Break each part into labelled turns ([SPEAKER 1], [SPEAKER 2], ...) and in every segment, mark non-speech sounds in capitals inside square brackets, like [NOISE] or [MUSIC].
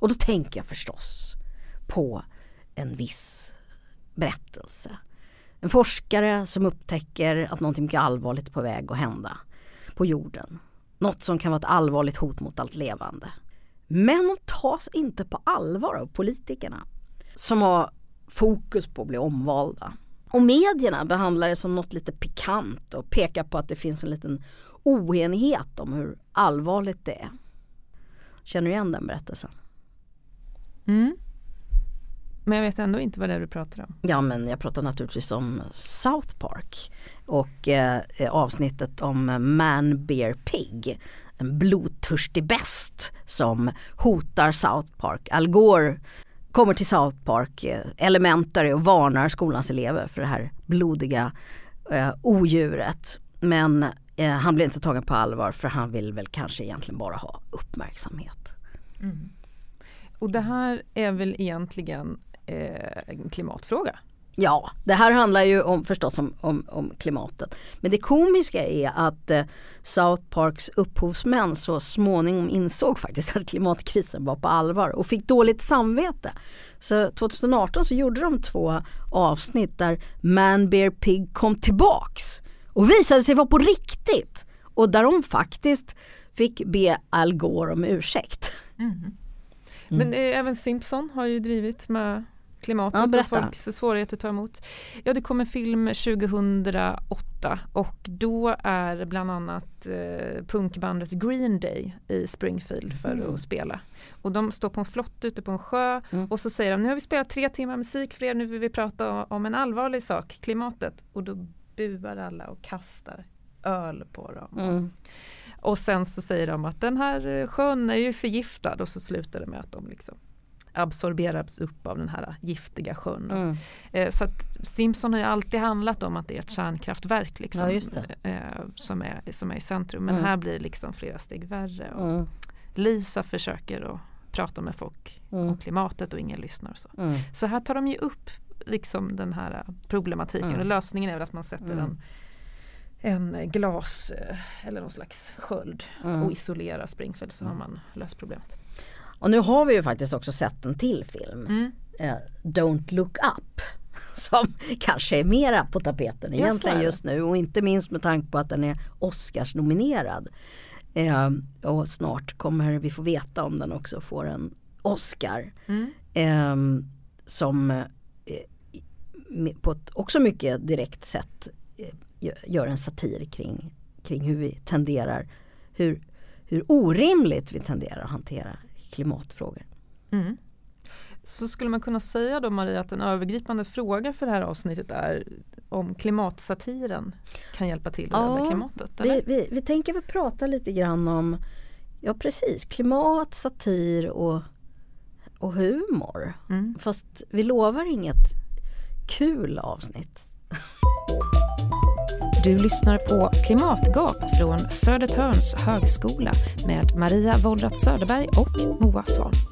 [SPEAKER 1] Och då tänker jag förstås på en viss berättelse. En forskare som upptäcker att någonting mycket allvarligt är på väg att hända på jorden. Något som kan vara ett allvarligt hot mot allt levande. Men de tas inte på allvar av politikerna som har fokus på att bli omvalda. Och medierna behandlar det som något lite pikant och pekar på att det finns en liten oenighet om hur allvarligt det är. Känner du igen den berättelsen?
[SPEAKER 2] Mm. Men jag vet ändå inte vad det är du pratar om.
[SPEAKER 1] Ja men jag pratar naturligtvis om South Park och eh, avsnittet om Man Bear Pig. En blodtörstig best som hotar South Park. Al Gore kommer till South Park, eh, Elementary och varnar skolans elever för det här blodiga eh, odjuret. Men eh, han blir inte tagen på allvar för han vill väl kanske egentligen bara ha uppmärksamhet. Mm.
[SPEAKER 2] Och det här är väl egentligen eh, en klimatfråga?
[SPEAKER 1] Ja, det här handlar ju om, förstås om, om, om klimatet. Men det komiska är att eh, South Parks upphovsmän så småningom insåg faktiskt [LAUGHS] att klimatkrisen var på allvar och fick dåligt samvete. Så 2018 så gjorde de två avsnitt där Man Bear Pig kom tillbaks och visade sig vara på riktigt. Och där de faktiskt fick be Al Gore om ursäkt. Mm. Mm.
[SPEAKER 2] Men eh, även Simpson har ju drivit med klimatet ja, och folks svårighet att ta emot. Ja det kom en film 2008 och då är bland annat eh, punkbandet Green Day i Springfield för mm. att spela. Och de står på en flott ute på en sjö mm. och så säger de nu har vi spelat tre timmar musik för er, nu vill vi prata om en allvarlig sak, klimatet. Och då buar alla och kastar öl på dem. Mm. Och sen så säger de att den här sjön är ju förgiftad och så slutar det med att de liksom absorberas upp av den här giftiga sjön. Mm. Eh, så att Simpson har ju alltid handlat om att det är ett kärnkraftverk liksom, ja, eh, som, är, som är i centrum. Men mm. här blir det liksom flera steg värre. Och mm. Lisa försöker att prata med folk om mm. klimatet och ingen lyssnar. Så. Mm. så här tar de ju upp liksom den här problematiken mm. och lösningen är väl att man sätter en en glas eh, eller någon slags sköld och isolerar Springfield så har man löst problemet.
[SPEAKER 1] Och nu har vi ju faktiskt också sett en till film. Mm. Eh, Don't look up. [LAUGHS] Som kanske är mera på tapeten egentligen just nu och inte minst med tanke på att den är Oscars nominerad. Eh, och snart kommer vi få veta om den också får en Oscar. Mm. Eh, som på ett också mycket direkt sätt eh, gör en satir kring, kring hur vi tenderar, hur, hur orimligt vi tenderar att hantera klimatfrågor. Mm.
[SPEAKER 2] Så skulle man kunna säga då Maria att en övergripande fråga för det här avsnittet är om klimatsatiren kan hjälpa till att ja, rädda klimatet?
[SPEAKER 1] Vi, vi, vi, tänker väl prata lite grann om Ja precis, klimat, satir och, och humor. Mm. Fast vi lovar inget kul avsnitt. [LAUGHS]
[SPEAKER 3] Du lyssnar på Klimatgap från Södertörns högskola med Maria Wollratz Söderberg och Moa Svahn.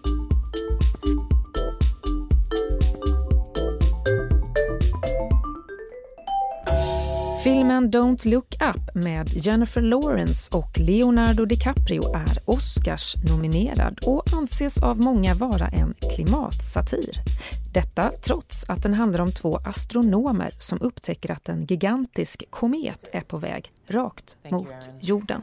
[SPEAKER 3] Filmen Don't look up med Jennifer Lawrence och Leonardo DiCaprio är Oscars-nominerad och anses av många vara en klimatsatir. Detta trots att den handlar om två astronomer som upptäcker att en gigantisk komet är på väg rakt mot jorden.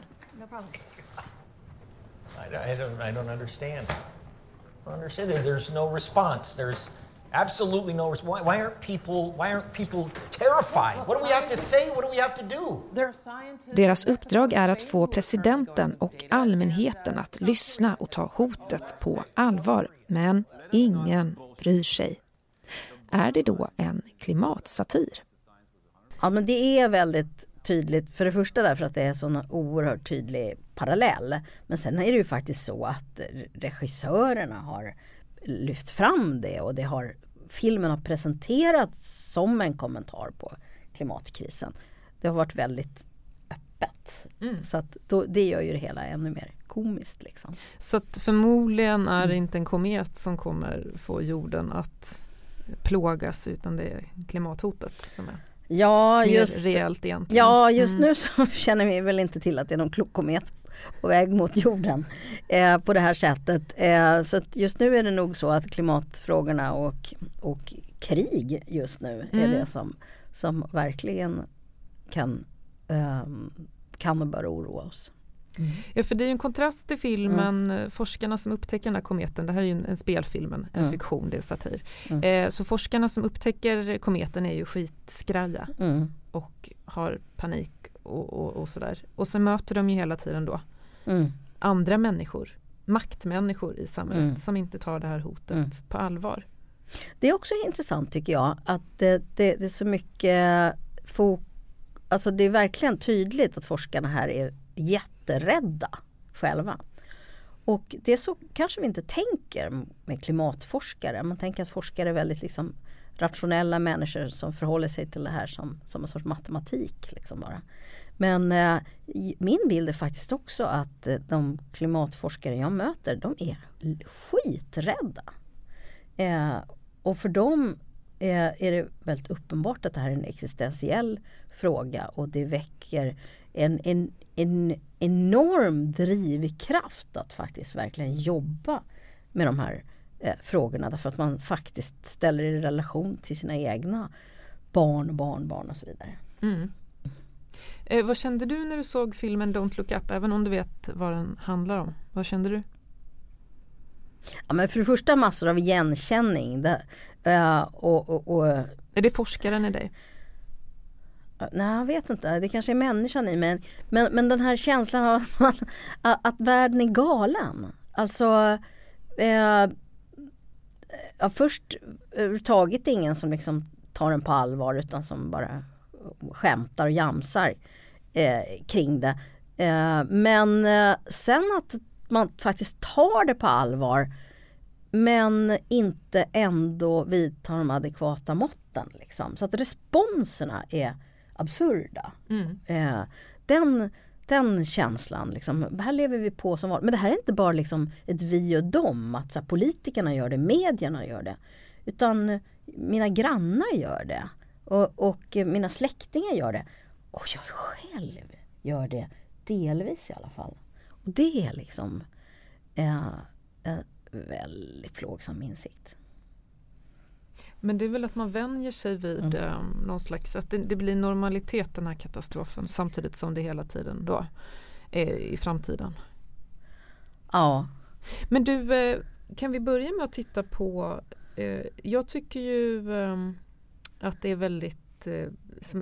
[SPEAKER 3] I don't, I don't understand. I don't understand. There's no response. There's Absolutely no response. Why, why, aren't people, why aren't people terrified? What do we have to say? What do we have to do? Deras uppdrag är att få presidenten och allmänheten att lyssna och ta hotet på allvar. Men ingen bryr sig. Är det då en klimatsatir?
[SPEAKER 1] Ja men det är väldigt tydligt. För det första därför att det är så oerhört tydlig parallell. Men sen är det ju faktiskt så att regissörerna har lyft fram det och det har filmen har presenterats som en kommentar på klimatkrisen. Det har varit väldigt öppet. Mm. Så att då, det gör ju det hela ännu mer komiskt. Liksom.
[SPEAKER 2] Så att förmodligen är det inte en komet som kommer få jorden att plågas utan det är klimathotet som är
[SPEAKER 1] ja,
[SPEAKER 2] mer
[SPEAKER 1] just,
[SPEAKER 2] rejält egentligen.
[SPEAKER 1] Ja just mm. nu så [LAUGHS] känner vi väl inte till att det är någon komet på väg mot jorden eh, på det här sättet. Eh, så just nu är det nog så att klimatfrågorna och, och krig just nu mm. är det som, som verkligen kan, eh, kan och bör oroa oss.
[SPEAKER 2] Mm. Ja för det är ju en kontrast till filmen mm. Forskarna som upptäcker den här kometen, det här är ju en, en spelfilm, en mm. fiktion, det är satir. Mm. Eh, så forskarna som upptäcker kometen är ju skitskraja mm. och har panik och, och, och, sådär. Och så möter de ju hela tiden då mm. andra människor, maktmänniskor i samhället som inte tar det här hotet på allvar.
[SPEAKER 1] Det är också intressant tycker jag att det, det, det är så mycket fok Alltså det är verkligen tydligt att forskarna här är jätterädda själva. Och det är så kanske vi inte tänker med klimatforskare. Man tänker att forskare är väldigt liksom rationella människor som förhåller sig till det här som, som en sorts matematik. Liksom bara. Men eh, min bild är faktiskt också att eh, de klimatforskare jag möter de är skiträdda. Eh, och för dem eh, är det väldigt uppenbart att det här är en existentiell fråga och det väcker en, en, en enorm drivkraft att faktiskt verkligen jobba med de här eh, frågorna därför att man faktiskt ställer i relation till sina egna barn, barnbarn och så vidare. Mm.
[SPEAKER 2] Eh, vad kände du när du såg filmen Don't look up, även om du vet vad den handlar om? Vad kände du?
[SPEAKER 1] Ja, men för det första massor av igenkänning. Det, uh, och, och, och,
[SPEAKER 2] är det forskaren i dig?
[SPEAKER 1] Nej, jag vet inte. Det kanske är människan i mig. Men, men den här känslan av att, [LAUGHS] att, att världen är galen. Alltså eh, ja, först överhuvudtaget ingen som liksom tar den på allvar utan som bara skämtar och jamsar eh, kring det. Eh, men eh, sen att man faktiskt tar det på allvar men inte ändå vidtar de adekvata måtten. Liksom. Så att responserna är absurda. Mm. Eh, den, den känslan, liksom, här lever vi på som vanligt. Men det här är inte bara liksom ett vi och dem, att så här, politikerna gör det, medierna gör det. Utan mina grannar gör det. Och, och mina släktingar gör det. Och jag själv gör det, delvis i alla fall. Och det är liksom eh, en väldigt plågsam insikt.
[SPEAKER 2] Men det är väl att man vänjer sig vid mm. eh, någon slags, att det, det, blir normalitet den här katastrofen samtidigt som det hela tiden då är i framtiden.
[SPEAKER 1] Ja.
[SPEAKER 2] Men du, eh, kan vi börja med att titta på, eh, jag tycker ju ehm, att det är väldigt eh,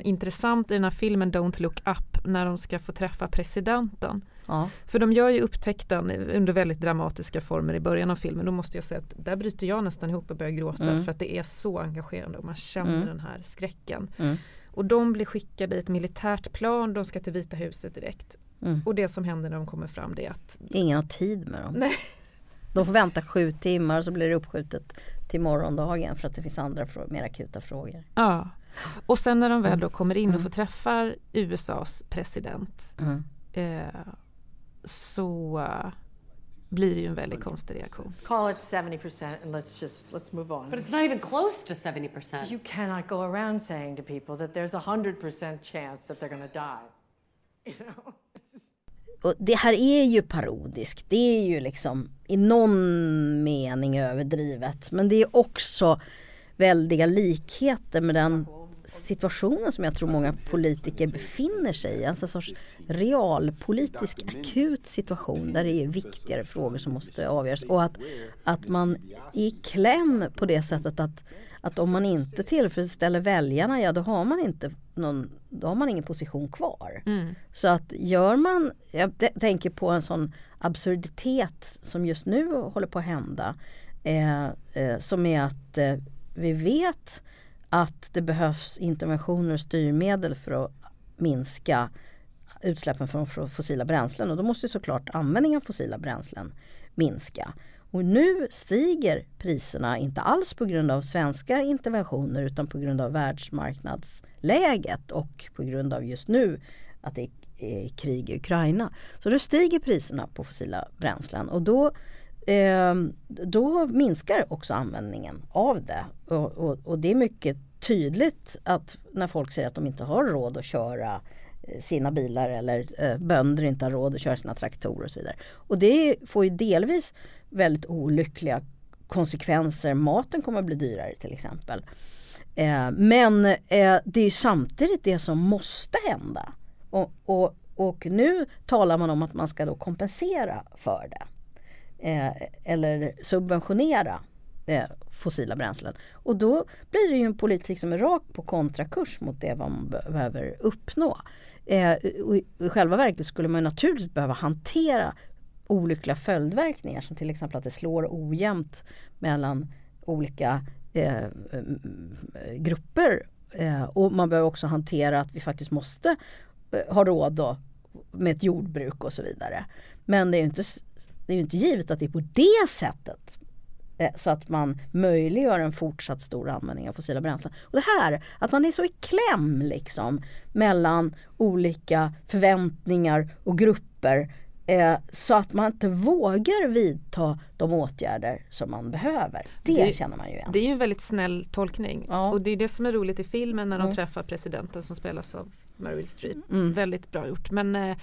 [SPEAKER 2] intressant i den här filmen Don't look up när de ska få träffa presidenten. Ja. För de gör ju upptäckten under väldigt dramatiska former i början av filmen. Då måste jag säga att där bryter jag nästan ihop och börjar gråta mm. för att det är så engagerande och man känner mm. den här skräcken. Mm. Och de blir skickade i ett militärt plan, de ska till Vita huset direkt. Mm. Och det som händer när de kommer fram det är att
[SPEAKER 1] Ingen har tid med dem. Nej. De får vänta sju timmar och så blir det uppskjutet till morgondagen för att det finns andra mer akuta frågor.
[SPEAKER 2] Ja. Och sen när de väl då kommer in och mm. får träffa USAs president mm. eh, så uh, blir det ju en väldigt konstig reaktion.
[SPEAKER 4] Call it 70% and let's just let's move on.
[SPEAKER 5] But it's not even close to 70%.
[SPEAKER 4] You cannot go around saying to people that there's a 100% chance that they're going to die. [LAUGHS] You know?
[SPEAKER 1] Och det här är ju parodiskt. Det är ju liksom i någon mening överdrivet. Men det är också väldiga likheter med den situationen som jag tror många politiker befinner sig i. Alltså en sorts realpolitisk akut situation där det är viktigare frågor som måste avgöras. Och att, att man är i kläm på det sättet att, att om man inte tillfredsställer väljarna, ja då har man inte någon, då har man ingen position kvar. Mm. Så att gör man, jag tänker på en sån absurditet som just nu håller på att hända. Eh, eh, som är att eh, vi vet att det behövs interventioner och styrmedel för att minska utsläppen från fossila bränslen och då måste såklart användningen av fossila bränslen minska. Och nu stiger priserna inte alls på grund av svenska interventioner utan på grund av världsmarknadsläget och på grund av just nu att det är krig i Ukraina. Så då stiger priserna på fossila bränslen och då Ehm, då minskar också användningen av det. Och, och, och, det är mycket tydligt att när folk säger att de inte har råd att köra eh, sina bilar eller eh, bönder inte har råd att köra sina traktorer och så vidare. Och det får ju delvis väldigt olyckliga konsekvenser. Maten kommer att bli dyrare till exempel. Eh, men eh, det är samtidigt det som måste hända. Och, och, och, nu talar man om att man ska då kompensera för det. Eh, eller subventionera eh, fossila bränslen. Och då blir det ju en politik som är rakt på kontrakurs mot det man behöver uppnå. Eh, I själva verket skulle man naturligtvis behöva hantera olyckliga följdverkningar som till exempel att det slår ojämnt mellan olika eh, grupper. Eh, och man behöver också hantera att vi faktiskt måste eh, ha råd då med ett jordbruk och så vidare. Men det är ju inte, det är inte givet att det är på det sättet Eh, så att man möjliggör en fortsatt stor användning av fossila bränslen. Och det här, att man är så i kläm liksom mellan olika förväntningar och grupper eh, så att man inte vågar vidta de åtgärder som man behöver. Det, det känner man ju igen.
[SPEAKER 2] Det är ju en väldigt snäll tolkning ja. och det är det som är roligt i filmen när de mm. träffar presidenten som spelas av Meryl Streep. Mm. Väldigt bra gjort. Men eh,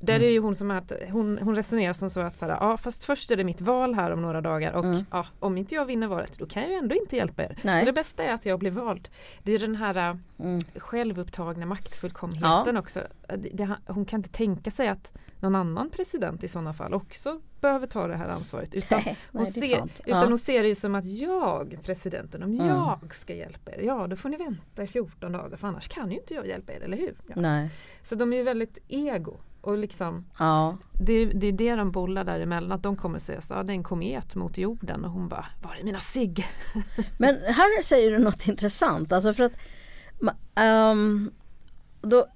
[SPEAKER 2] där mm. är ju hon som att hon, hon resonerar som så att ja fast först är det mitt val här om några dagar och mm. ja, om inte jag vinner valet då kan jag ju ändå inte hjälpa er. Nej. Så det bästa är att jag blir vald. Det är den här mm. självupptagna maktfullkomligheten ja. också. Det, det, hon kan inte tänka sig att någon annan president i sådana fall också behöver ta det här ansvaret. [LAUGHS] Utan, nej, hon, ser, utan ja. hon ser det som att jag, presidenten, om mm. jag ska hjälpa er, ja då får ni vänta i 14 dagar för annars kan ju inte jag hjälpa er, eller hur? Ja. Så de är ju väldigt ego. Och liksom, ja. det, det är det de bollar däremellan, att de kommer säga så, ja, det är en komet mot jorden och hon bara, var är mina sig? [LAUGHS]
[SPEAKER 1] Men här säger du något intressant, alltså för att um, då,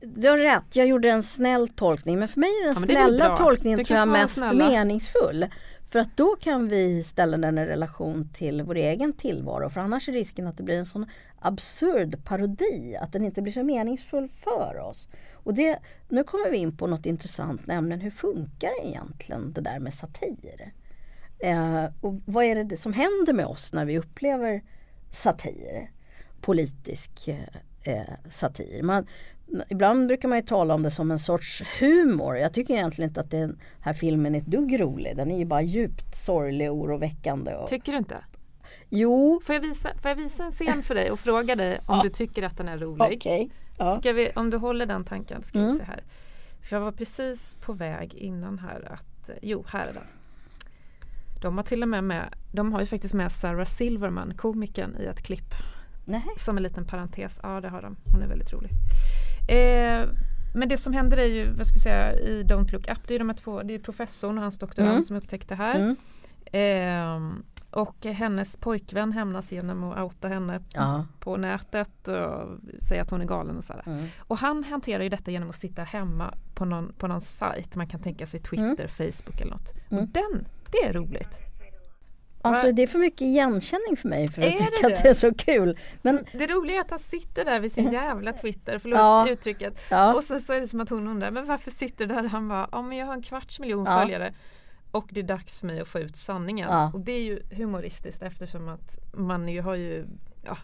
[SPEAKER 1] du har rätt, jag gjorde en snäll tolkning men för mig är den ja, snälla tolkningen tror jag mest snälla. meningsfull. För att då kan vi ställa den i relation till vår egen tillvaro. För annars är risken att det blir en sån absurd parodi. Att den inte blir så meningsfull för oss. Och det, nu kommer vi in på något intressant, nämligen hur funkar egentligen det där med satir? Eh, och vad är det som händer med oss när vi upplever satir? Politisk eh, satir. Man, ibland brukar man ju tala om det som en sorts humor. Jag tycker egentligen inte att den här filmen är ett dugg rolig. Den är ju bara djupt sorglig och oroväckande. Och...
[SPEAKER 2] Tycker du inte?
[SPEAKER 1] Jo.
[SPEAKER 2] Får jag, visa, får jag visa en scen för dig och fråga dig om ja. du tycker att den är rolig?
[SPEAKER 1] Okay. Ja.
[SPEAKER 2] Vi, om du håller den tanken ska mm. vi se här. För jag var precis på väg innan här att, jo här är den. De har till och med med, de har ju faktiskt med Sarah Silverman, komikern i ett klipp. Nej. Som en liten parentes, ja det har de, hon är väldigt rolig. Eh, men det som händer är ju, vad ska jag säga, i Don't Look Up, det är de här två, det är professorn och hans doktorand mm. som upptäckte det här. Mm. Eh, och hennes pojkvän hämnas genom att outa henne ja. på nätet och säga att hon är galen och sådär. Mm. Och han hanterar ju detta genom att sitta hemma på någon, på någon sajt, man kan tänka sig Twitter, mm. Facebook eller något. Och mm. den, det är roligt.
[SPEAKER 1] Alltså det är för mycket igenkänning för mig för att tycka att det är så kul. Men...
[SPEAKER 2] Det roliga är att han sitter där vid sin [LAUGHS] jävla Twitter, förlåt ja. uttrycket. Ja. Och så, så är det som att hon undrar, men varför sitter du där? Han bara, ja men jag har en kvarts miljon ja. följare. Och det är dags för mig att få ut sanningen. Ja. Och det är ju humoristiskt eftersom att man ju har ju ja,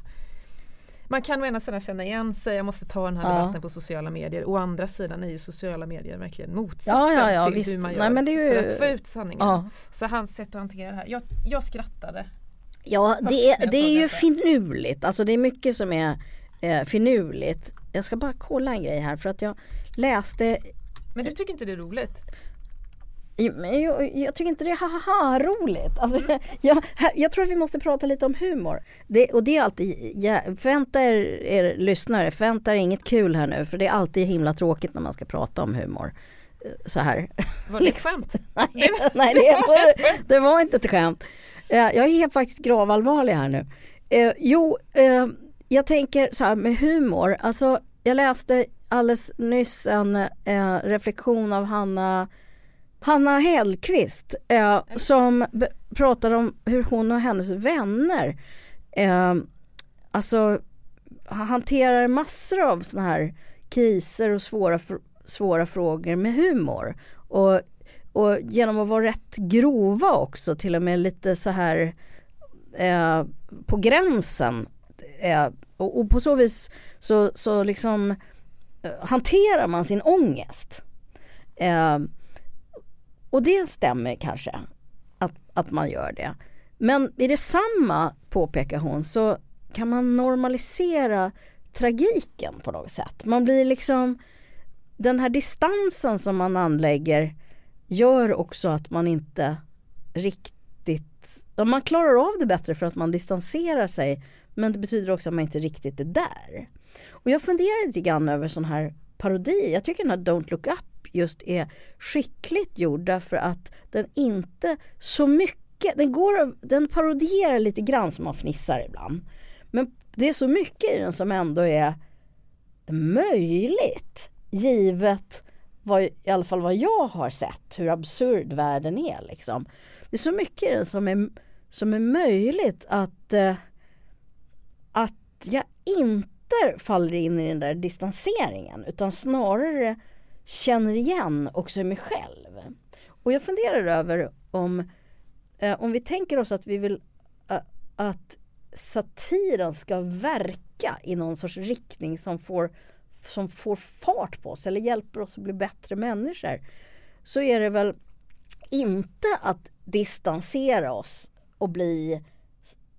[SPEAKER 2] man kan å ena sidan känna igen sig, jag måste ta den här ja. debatten på sociala medier. Å andra sidan är ju sociala medier verkligen motsatsen ja, ja, ja, till visst. hur man gör Nej, ju... för att få ut sanningen. Ja. Så hans sätt att hantera det här, jag, jag skrattade.
[SPEAKER 1] Ja det är, det är ju finurligt, alltså det är mycket som är eh, finurligt. Jag ska bara kolla en grej här för att jag läste
[SPEAKER 2] Men du tycker inte det är roligt?
[SPEAKER 1] Jag, jag, tycker inte det är haha-roligt. Alltså, [LAUGHS] jag, jag, jag, tror att vi måste prata lite om humor. Det, och det är alltid, ja, förvänta er, er lyssnare, förvänta er inget kul här nu för det är alltid himla tråkigt när man ska prata om humor. Så här.
[SPEAKER 2] Var det ett [LAUGHS] skämt?
[SPEAKER 1] nej, nej det, var, [LAUGHS] det var inte ett skämt. Jag är faktiskt gravallvarlig här nu. Eh, jo, eh, jag tänker så här med humor. Alltså, jag läste alldeles nyss en eh, reflektion av Hanna Hanna Hellqvist eh, som pratar om hur hon och hennes vänner eh, alltså hanterar massor av såna här kriser och svåra, svåra frågor med humor. Och, och genom att vara rätt grova också, till och med lite så här eh, på gränsen. Eh, och, och, på så vis så, så liksom uh, hanterar man sin ångest? Och det stämmer kanske att, att man gör det. Men i detsamma, påpekar hon, så kan man normalisera tragiken på något sätt. Man blir liksom, den här distansen som man anlägger gör också att man inte riktigt, man klarar av det bättre för att man distanserar sig men det betyder också att man inte riktigt är där. Och jag funderar lite grann över sån här parodi. Jag tycker den här Don't Look Up just är skickligt gjord därför att den inte så mycket, den, går, den parodierar lite grann som man fnissar ibland. Men det är så mycket i den som ändå är möjligt givet vad, i alla fall vad jag har sett, hur absurd världen är. Liksom. Det är så mycket i den som är, som är möjligt att, eh, att jag inte faller in i den där distanseringen utan snarare känner igen också i mig själv. Och jag funderar över om, eh, om vi tänker oss att vi vill eh, att satiren ska verka i någon sorts riktning som får, som får fart på oss eller hjälper oss att bli bättre människor. Så är det väl inte att distansera oss och bli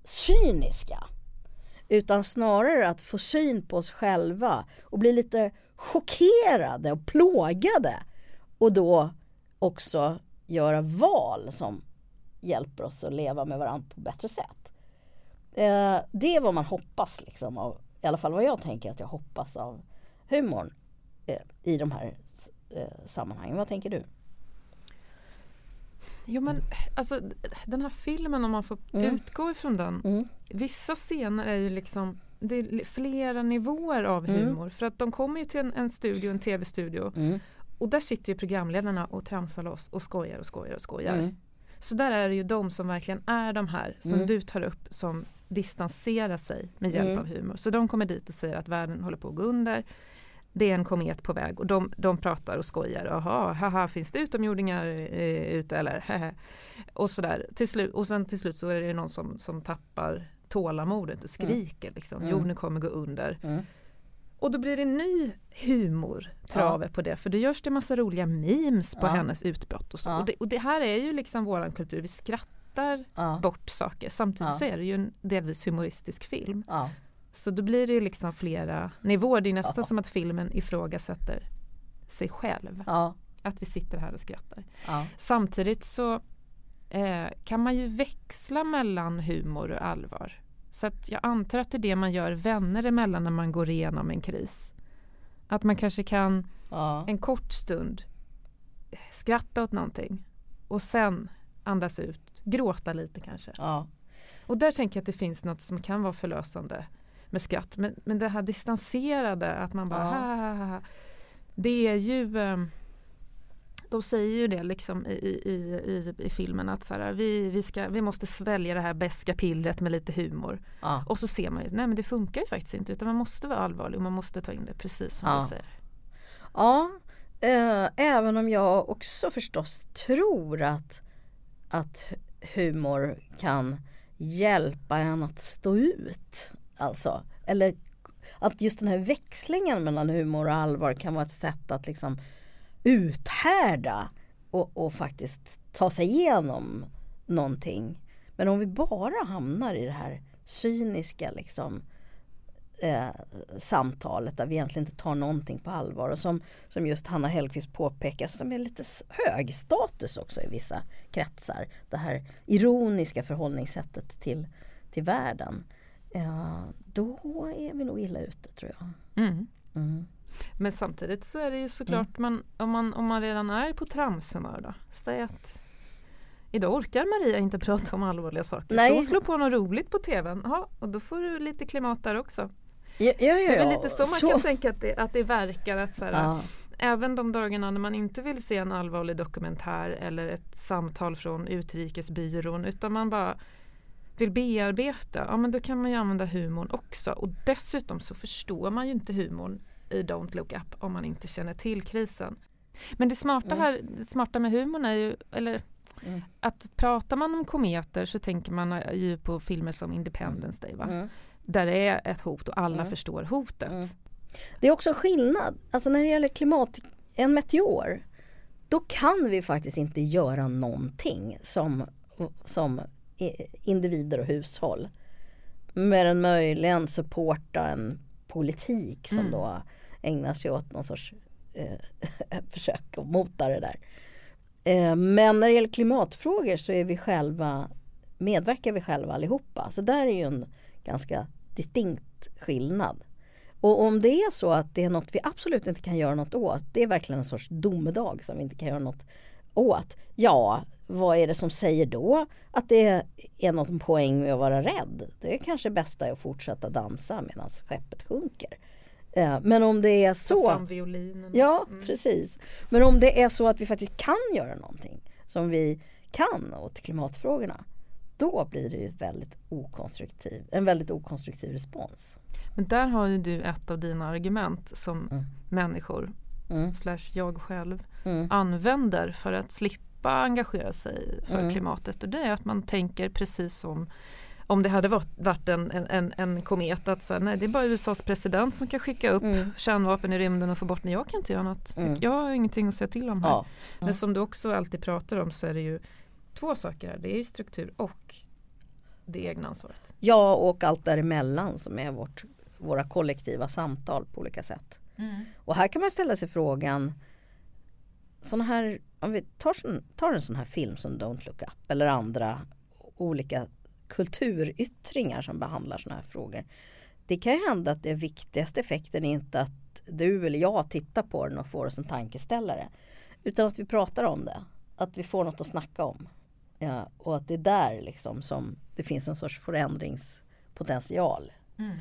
[SPEAKER 1] cyniska. Utan snarare att få syn på oss själva och bli lite chockerade och plågade. Och då också göra val som hjälper oss att leva med varandra på bättre sätt. Eh, det är vad man hoppas liksom av, i alla fall vad jag tänker att jag hoppas av humorn eh, i de här eh, sammanhangen. Vad tänker du?
[SPEAKER 2] Jo men alltså den här filmen om man får mm. utgå ifrån den. Mm. Vissa scener är ju liksom det är flera nivåer av mm. humor. För att de kommer ju till en, en studio, en tv-studio. Mm. Och där sitter ju programledarna och tramsar loss och skojar och skojar och skojar. Mm. Så där är det ju de som verkligen är de här som mm. du tar upp som distanserar sig med hjälp av humor. Så de kommer dit och säger att världen håller på att gå under det är en komet på väg och de, de pratar och skojar. Jaha, haha, finns det utomjordingar eh, ute eller? [LAUGHS] och sådär. Till slut, och sen till slut så är det någon som, som tappar tålamodet och skriker mm. liksom. Mm. Jorden kommer gå under. Mm. Och då blir det ny humor trave ja. på det för då görs det massa roliga memes på ja. hennes utbrott och så. Ja. Och, det, och, det, här är ju liksom våran kultur, vi skrattar bort saker samtidigt så är det ju en delvis humoristisk film. Så då blir det ju liksom flera nivåer. Det är nästan som att filmen ifrågasätter sig själv. Att vi sitter här och skrattar. Samtidigt så eh, kan man ju växla mellan humor och allvar. Så att jag antar att det är det man gör vänner emellan när man går igenom en kris. Att man kanske kan en kort stund skratta åt någonting och sen andas ut, gråta lite kanske. Och där tänker jag att det finns något som kan vara förlösande med skratt. Men, men det här distanserade, att man bara ja. Det är ju ehm, de säger ju det liksom i, i, i, i filmen att så här, vi, vi, ska, vi måste svälja det här beska pillret med lite humor. Ja. Och så ser man ju, nej men det funkar ju faktiskt inte utan man måste vara allvarlig och man måste ta in det precis som ja. du säger.
[SPEAKER 1] Ja, äh, även om jag också förstås tror att, att humor kan hjälpa en att stå ut Alltså, eller att just den här växlingen mellan humor och allvar kan vara ett sätt att liksom uthärda och, och faktiskt ta sig igenom någonting. Men om vi bara hamnar i det här cyniska liksom eh, samtalet där vi egentligen inte tar någonting på allvar och som, som just Hanna Hellquist påpekar som är lite hög status också i vissa kretsar. Det här ironiska förhållningssättet till, till världen ja, då är vi nog illa ute tror jag. Mm.
[SPEAKER 2] Mm. Men samtidigt så är det ju såklart mm. man, om, man, om man redan är på tramshumör då. Säg att Idag orkar Maria inte prata om allvarliga saker. Nej. Så slå på något roligt på tvn. Ja, och då får du lite klimat där också.
[SPEAKER 1] Ja, ja, ja,
[SPEAKER 2] det är väl lite så man så. kan tänka att det, att det verkar att så här. Även de dagarna när man inte vill se en allvarlig dokumentär eller ett samtal från utrikesbyrån utan man bara vill bearbeta, ja men då kan man ju använda humorn också. Och dessutom så förstår man ju inte humorn i Don't Look Up om man inte känner till krisen. Men det smarta, mm. här, det smarta med humorn är ju, eller mm. att pratar man om kometer så tänker man ju på filmer som Independence Day va? Mm. Där det är ett hot och alla mm. förstår hotet. Mm.
[SPEAKER 1] Det är också skillnad, alltså när det gäller klimat, en meteor, då kan vi faktiskt inte göra någonting som, som individer och hushåll. Mer än möjligen supporta en politik som mm. då ägnar sig åt någon sorts eh, [LAUGHS] försök att mota det där. Eh, men när det gäller klimatfrågor så är vi själva, medverkar vi själva allihopa. Så där är ju en ganska distinkt skillnad. Och om det är så att det är något vi absolut inte kan göra något åt, det är verkligen en sorts domedag som vi inte kan göra något åt. Ja, vad är det som säger då att det är någon poäng med att vara rädd? Det är kanske bästa är att fortsätta dansa medan skeppet sjunker. Eh, men om det är så.
[SPEAKER 2] fram violinen.
[SPEAKER 1] Ja, mm. precis. Men om det är så att vi faktiskt kan göra någonting som vi kan åt klimatfrågorna. Då blir det ju väldigt okonstruktiv, en väldigt okonstruktiv respons.
[SPEAKER 2] Men där har ju du ett av dina argument som mm. människor, mm. slash jag själv, mm. använder för att slippa engagera sig för mm. klimatet. Och det är att man tänker precis som om det hade varit en, en, en komet att så, nej, det är bara USAs president som kan skicka upp mm. kärnvapen i rymden och få bort den. Jag kan inte göra något. Mm. Jag har ingenting att säga till om här. Ja. Men som du också alltid pratar om så är det ju två saker här. Det är struktur och det egna ansvaret.
[SPEAKER 1] Ja och allt däremellan som är vårt, våra kollektiva samtal på olika sätt. Mm. Och här kan man ställa sig frågan såna här, om vi tar, tar en sån här film som Don't look up eller andra olika kulturyttringar som behandlar sådana här frågor. Det kan ju hända att den viktigaste effekten är inte att du eller jag tittar på den och får oss en tankeställare. Utan att vi pratar om det. Att vi får något att snacka om. Ja, och att det är där liksom som det finns en sorts förändringspotential mm.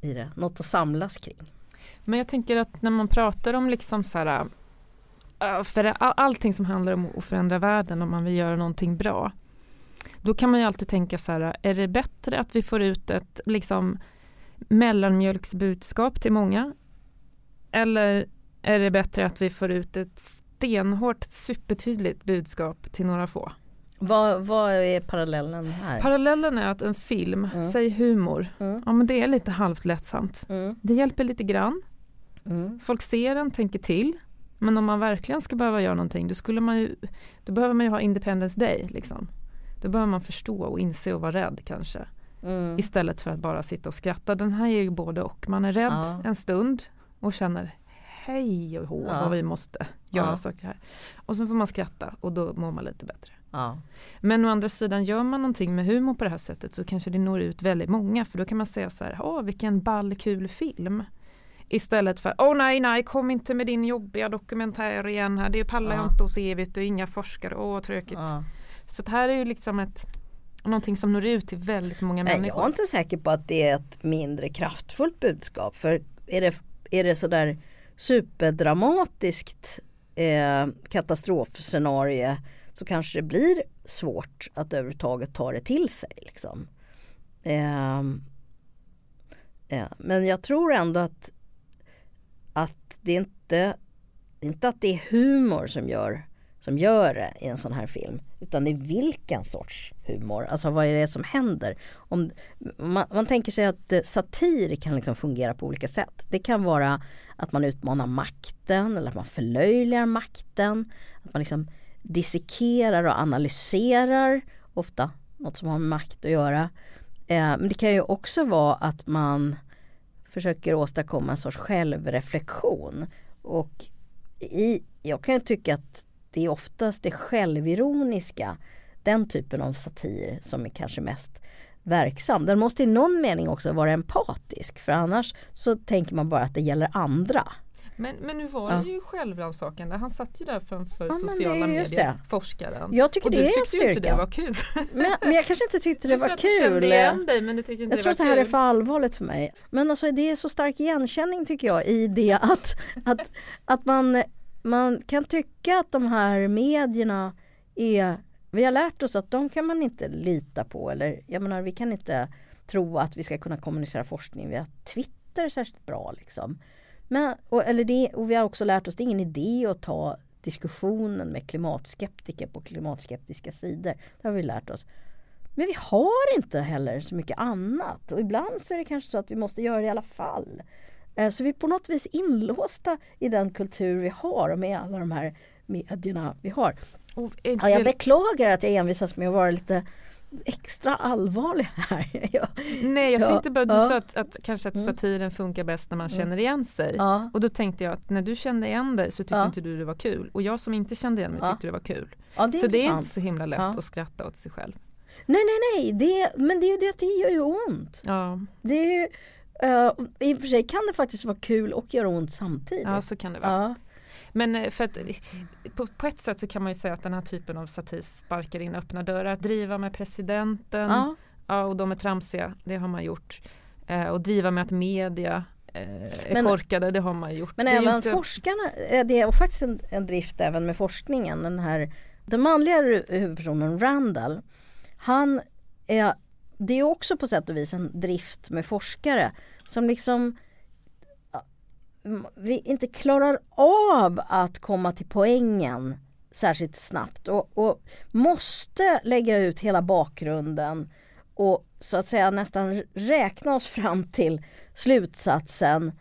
[SPEAKER 1] i det. Något att samlas kring.
[SPEAKER 2] Men jag tänker att när man pratar om liksom så här, äh, för allting som handlar om att förändra världen om man vill göra någonting bra då kan man ju alltid tänka så här, är det bättre att vi får ut ett liksom mellanmjölksbudskap till många? Eller är det bättre att vi får ut ett stenhårt supertydligt budskap till några få?
[SPEAKER 1] Vad, vad är parallellen här?
[SPEAKER 2] Parallellen är att en film, mm. säg humor, mm. ja men det är lite halvt lättsamt. Mm. Det hjälper lite grann. Mm. Folk ser den, tänker till. Men om man verkligen ska behöva göra någonting då, skulle man ju, då behöver man ju ha Independence Day. Liksom. Då behöver man förstå och inse och vara rädd kanske. Mm. Istället för att bara sitta och skratta. Den här är ju både och. Man är rädd ja. en stund och känner hej och hå ja. vad vi måste göra ja. saker här. Och så får man skratta och då mår man lite bättre. Ja. Men å andra sidan gör man någonting med humor på det här sättet så kanske det når ut väldigt många för då kan man säga så här, åh vilken ball kul film. Istället för, åh nej nej kom inte med din jobbiga dokumentär igen här, det pallar jag inte att se, vet du, inga forskare, åh tråkigt. Så det här är ju liksom ett Någonting som når ut till väldigt många människor.
[SPEAKER 1] Jag är inte säker på att det är ett mindre kraftfullt budskap. För är det, är det sådär superdramatiskt eh, katastrofscenario så kanske det blir svårt att överhuvudtaget ta det till sig. Liksom. Eh, eh, men jag tror ändå att, att det inte, inte att det är humor som gör som gör det i en sån här film. Utan det är vilken sorts humor, alltså vad är det som händer? Om, man, man tänker sig att eh, satir kan liksom fungera på olika sätt. Det kan vara att man utmanar makten eller att man förlöjligar makten. Att man liksom dissekerar och analyserar, ofta något som har med makt att göra. Eh, men det kan ju också vara att man försöker åstadkomma en sorts självreflektion. Och i, jag kan tycka att det är oftast det självironiska, den typen av satir som är kanske mest verksam. Den måste i någon mening också vara empatisk för annars så tänker man bara att det gäller andra.
[SPEAKER 2] Men, men nu var det ju självrannsakande. Han satt ju där framför ja, sociala medier, forskaren.
[SPEAKER 1] Jag tycker
[SPEAKER 2] och
[SPEAKER 1] det
[SPEAKER 2] du
[SPEAKER 1] är
[SPEAKER 2] tyckte ju inte det var kul. [LAUGHS]
[SPEAKER 1] Men, men, jag kanske inte tyckte det
[SPEAKER 2] du
[SPEAKER 1] var kul. Du
[SPEAKER 2] kände igen dig men du tyckte inte
[SPEAKER 1] jag det
[SPEAKER 2] tror
[SPEAKER 1] att det här är för allvarligt för mig. Men alltså det är så stark igenkänning tycker jag i det att, att, att man man kan tycka att de här medierna är vi har lärt oss att de kan man inte lita på eller jag menar vi kan inte tro att vi ska kunna kommunicera forskning via Twitter särskilt bra liksom. Men, och, eller det, och vi har också lärt oss att det är ingen idé att ta diskussionen med klimatskeptiker på klimatskeptiska sidor. Det har vi lärt oss. Men vi har inte heller så mycket annat och ibland så är det kanske så att vi måste göra det i alla fall. Eh, så vi är på något vis inlåsta i den kultur vi har och med alla de här medierna vi har. Ja, jag beklagar att jag envisas med att vara lite extra allvarlig här. [LAUGHS]
[SPEAKER 2] ja. Nej jag ja, tänkte bara, du ja. sa att, att, kanske att mm. satiren funkar bäst när man mm. känner igen sig. Ja. Och då tänkte jag att när du kände igen dig så tyckte inte du det var kul. Och jag som inte kände igen mig tyckte det var kul. Det så det är inte så himla lätt att skratta åt sig själv.
[SPEAKER 1] Nej nej nej, det, men det är ju det att det gör ju ont. Ja. Det är uh, I och för sig kan det faktiskt vara kul och göra ont samtidigt.
[SPEAKER 2] Ja så kan det vara. Men eh, för att, på, på, ett sätt så kan man ju säga att den här typen av satir sparkar in öppna dörrar. Att driva med presidenten ja. ja och de är tramsiga, det har man gjort. Eh, och driva med att media eh, är men, korkade, det har man gjort.
[SPEAKER 1] Men även inte... forskarna, eh, det är faktiskt en, en, drift även med forskningen. Den här den manliga huvudpersonen Randall, han är, det är också på sätt och vis en drift med forskare som liksom vi inte klarar av att komma till poängen särskilt snabbt och, och, måste lägga ut hela bakgrunden och så att säga nästan räkna oss fram till slutsatsen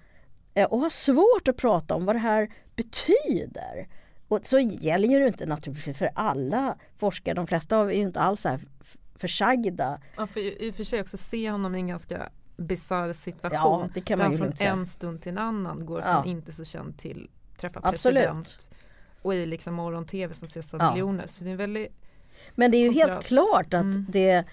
[SPEAKER 1] eh, och ha svårt att prata om vad det här betyder. Och så gäller ju det inte naturligtvis för alla forskare, de flesta är ju inte alls så här försagda.
[SPEAKER 2] Ja, för i och för sig också se honom i en ganska bisarr situation. Ja, man där från en stund till en annan går ja. från inte så känd till träffa Absolut. president. Och i liksom morgon-tv som ses av ja. miljoner. Så det är väldigt
[SPEAKER 1] Men det är ju kontrast. helt klart att mm. det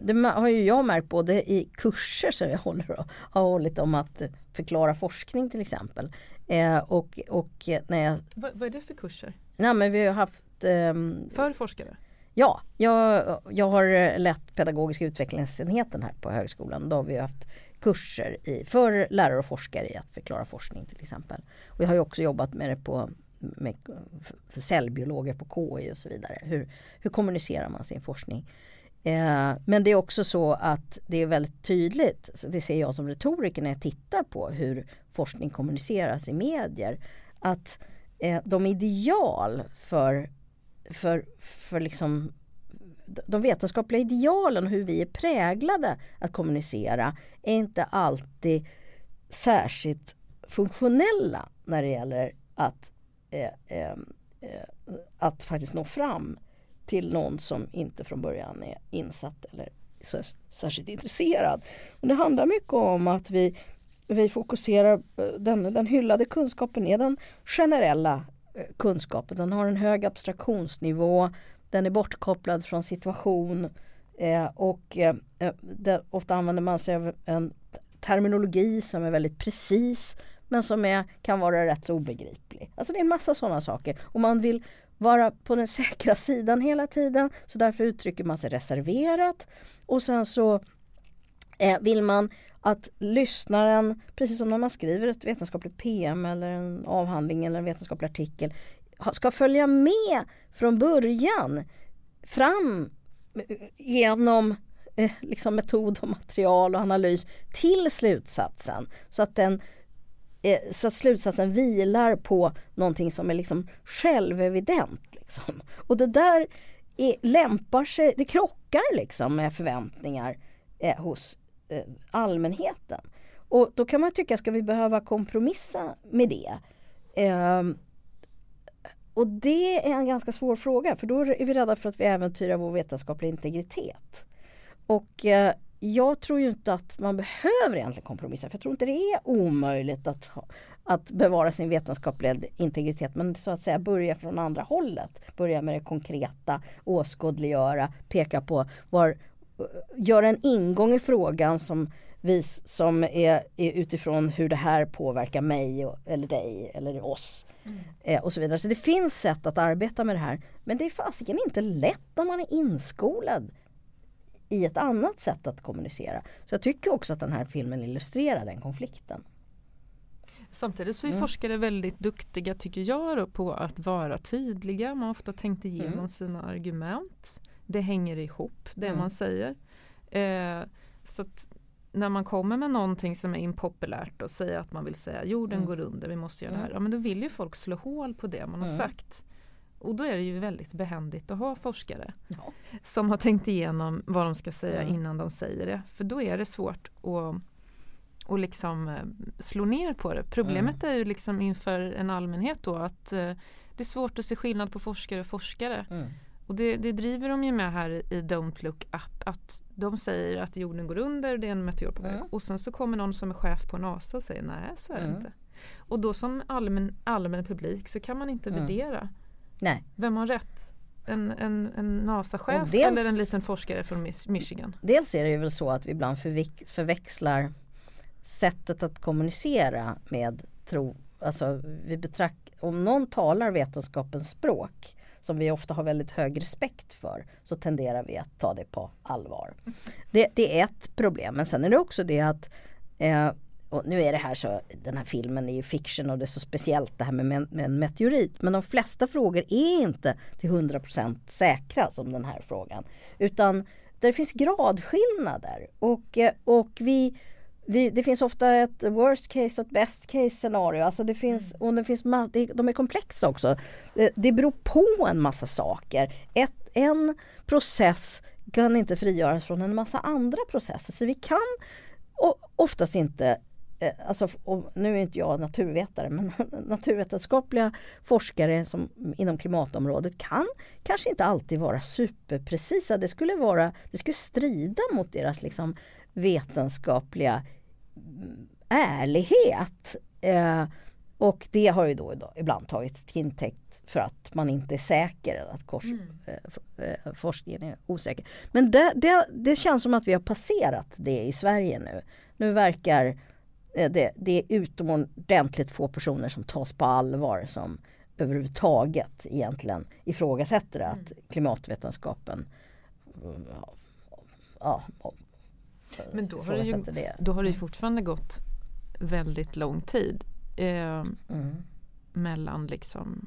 [SPEAKER 1] det har ju jag märkt både i kurser som jag håller har hållit om att förklara forskning till exempel. Eh, och, och när jag,
[SPEAKER 2] vad, vad är det för kurser?
[SPEAKER 1] Nej, men vi har haft
[SPEAKER 2] um, För forskare?
[SPEAKER 1] Ja, jag, jag har eh, lett pedagogiska utvecklingsenheten här på högskolan. Då har vi haft kurser i, för lärare och forskare i att förklara forskning till exempel. Och jag har också jobbat med det på med, för cellbiologer på KI och så vidare. Hur, hur kommunicerar man sin forskning? Eh, men det är också så att det är väldigt tydligt, det ser jag som retoriker när jag tittar på hur forskning kommuniceras i medier, att eh, de ideal för för, för liksom de vetenskapliga idealen och hur vi är präglade att kommunicera är inte alltid särskilt funktionella när det gäller att, eh, eh, eh att faktiskt nå fram till någon som inte från början är insatt eller så särskilt intresserad. Och det handlar mycket om att vi, vi fokuserar, eh, den, den hyllade kunskapen är den generella Eh, kunskapen. Den har en hög abstraktionsnivå. Den är bortkopplad från situation eh, och eh, eh ofta använder man sig av en terminologi som är väldigt precis men som är, kan vara rätt så obegriplig. Alltså det är en massa sådana saker. Och man vill vara på den [LAUGHS] säkra sidan hela tiden så därför uttrycker man sig reserverat och sen så eh, vill man att lyssnaren, precis som när man skriver ett vetenskapligt PM eller en avhandling eller en vetenskaplig artikel, ska följa med från början fram eh, genom eh, liksom metod och material och analys till slutsatsen. Så att, den, eh, så att slutsatsen vilar på någonting som är liksom självevident. Liksom. Och det där är, lämpar sig, det krockar liksom med förväntningar eh, hos Eh, allmänheten. Och då kan man tycka, ska vi behöva kompromissa med det? Eh, och det är en ganska svår fråga för då är vi rädda för att vi äventyrar vår vetenskapliga integritet. Och eh, jag tror ju inte att man behöver egentligen kompromissa för jag tror inte det är omöjligt att, ha, att bevara sin vetenskapliga integritet men så att säga börja från andra hållet. Börja med det konkreta, åskådliggöra, peka på var göra en ingång i frågan som, vis, som är, är utifrån hur det här påverkar mig och, eller dig eller oss. Mm. Eh, och så vidare. Så det finns sätt att arbeta med det här. Men det är fasiken inte lätt när man är inskolad i ett annat sätt att kommunicera. Så jag tycker också att den här filmen illustrerar den konflikten.
[SPEAKER 2] Samtidigt så är mm. forskare väldigt duktiga tycker jag då, på att vara tydliga. Man har ofta tänkt igenom mm. sina argument det hänger ihop det mm. man säger. Eh, så när man kommer med någonting som är impopulärt och säger att man vill säga jorden mm. går under, vi måste göra mm. det här. Mm. Ja, men då vill ju folk slå hål på det man har mm. sagt. Och då är det ju väldigt behändigt att ha forskare ja. som har tänkt igenom vad de ska säga innan de säger det. För då är det svårt att och liksom eh, slå ner på det. Problemet mm. är ju liksom inför en allmänhet då att eh, det är svårt att se skillnad på forskare och forskare. Mm. Och det, det, driver de ju med här i Don't Look Up att de säger att jorden går under och det är en meteor på väg. Mm. Och sen så kommer någon som är chef på NASA och säger nej så är det mm. inte. Och då som allmän, allmän publik så kan man inte mm. värdera
[SPEAKER 1] nej.
[SPEAKER 2] vem har rätt. En, en, en NASA-chef eller en liten forskare från Michigan?
[SPEAKER 1] Dels är det ju väl så att vi ibland förväxlar sättet att kommunicera med tro. Alltså vi betrakt, om någon talar vetenskapens språk som vi ofta har väldigt hög respekt för så tenderar vi att ta det på allvar. Det, det är ett problem men sen är det också det att eh, och nu är det här så, den här filmen är ju fiction och det är så speciellt det här med, med en meteorit. Men de flesta frågor är inte till 100% säkra som den här frågan. Utan det finns gradskillnader och, och vi vi, det finns ofta ett worst case och ett best case scenario. Alltså det finns, mm. och det finns, de är komplexa också. Det, det beror på en massa saker. Ett, en process kan inte frigöras från en massa andra processer. Så vi kan oftast inte eh, Alltså, nu är inte jag naturvetare men [LAUGHS] naturvetenskapliga forskare som, inom klimatområdet kan kanske inte alltid vara superprecisa. Det skulle, vara, det skulle strida mot deras liksom, vetenskapliga ärlighet. Eh, och det har ju då, ibland tagits till intäkt för att man inte är säker, att kors, mm. eh, eh, forskningen är osäker. Men det, det, det, känns som att vi har passerat det i Sverige nu. Nu verkar eh, det, det är utomordentligt få personer som tas på allvar som överhuvudtaget egentligen ifrågasätter mm. att klimatvetenskapen ja,
[SPEAKER 2] men då har, det ju, det. då har det mm. fortfarande gått väldigt lång tid eh, mm. mellan liksom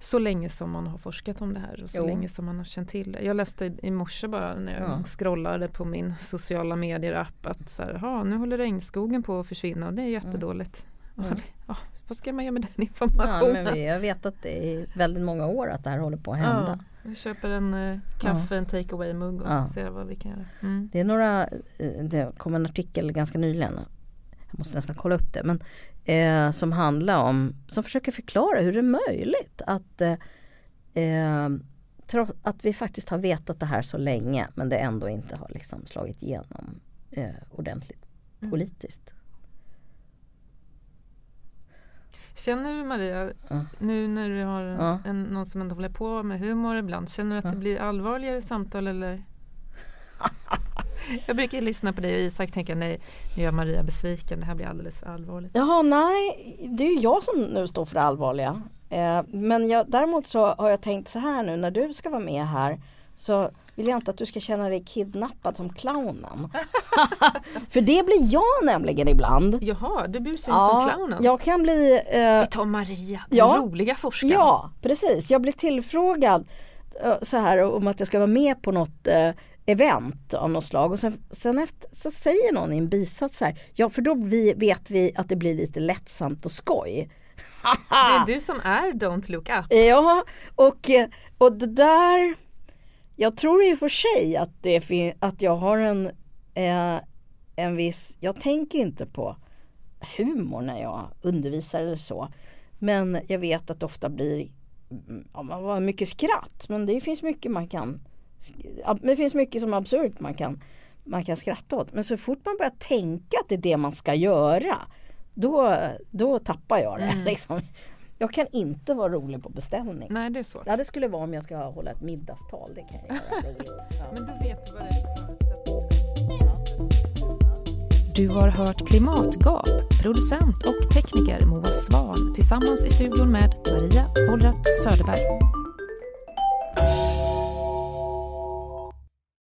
[SPEAKER 2] så länge som man har forskat om det här och så jo. länge som man har känt till det. Jag läste i morse bara när jag ja. scrollade på min sociala medier-app att så här, nu håller regnskogen på att försvinna och det är mm. jättedåligt. Mm. [LAUGHS] Ja, vad ska man göra med den informationen?
[SPEAKER 1] Ja, men vi har vetat det i väldigt många år att det här håller på att hända.
[SPEAKER 2] Ja. Vi köper en uh, kaffe, ja. en take away mugg och ja. ser vad vi kan göra. Mm.
[SPEAKER 1] Det är några, eh, det kom en artikel ganska nyligen, jag måste nästan kolla upp det, men eh, som handlar om, som försöker förklara hur det är möjligt att eh, trots att vi faktiskt har vetat det här så länge men det ändå inte har liksom slagit igenom eh, ordentligt mm. politiskt.
[SPEAKER 2] Känner du Maria, ja. nu när du har ja. en, någon som ändå håller på med humor ibland, känner du att ja. det blir allvarligare samtal eller? [LAUGHS] jag brukar lyssna på dig och Isak och tänka nej, nu gör Maria besviken, det här blir alldeles för allvarligt.
[SPEAKER 1] Jaha, nej, det är ju jag som nu står för det allvarliga. Eh, men jag, däremot så har jag tänkt så här nu när du ska vara med här så vill jag inte att du ska känna dig kidnappad som clownen. [LAUGHS] För det blir jag nämligen ibland.
[SPEAKER 2] Jaha, du busar ja, som clownen.
[SPEAKER 1] Jag kan bli...
[SPEAKER 2] Eh, Vi tar Maria, den ja, roliga forskaren.
[SPEAKER 1] Ja, precis. Jag blir tillfrågad eh, så här om att jag ska vara med på något eh, event av något slag och sen, sen efter, så säger någon i en bisats så här, ja för då vi, vet vi att det blir lite lättsamt och skoj. [LAUGHS]
[SPEAKER 2] det är du som är Don't Look Up.
[SPEAKER 1] Ja, och, och det där jag tror i och för sig att, det att jag har en, eh, en viss, jag tänker inte på humor när jag undervisar eller så. Men jag vet att det ofta blir ja, mycket skratt. Men det finns mycket man kan det finns mycket som är absurt man kan, man kan skratta åt. Men så fort man börjar tänka att det är det man ska göra då, då tappar jag det. Mm. [LAUGHS] Liksom. Jag kan inte vara rolig på beställning.
[SPEAKER 2] Nej, det är svårt.
[SPEAKER 1] Ja, det skulle vara om jag ska hålla ett middagstal. Det kan jag göra.
[SPEAKER 2] Ja. Men då vet du vad det är
[SPEAKER 6] Du har hört Klimatgap, producent och tekniker Moa Svan tillsammans i studion med Maria Wollratz Söderberg.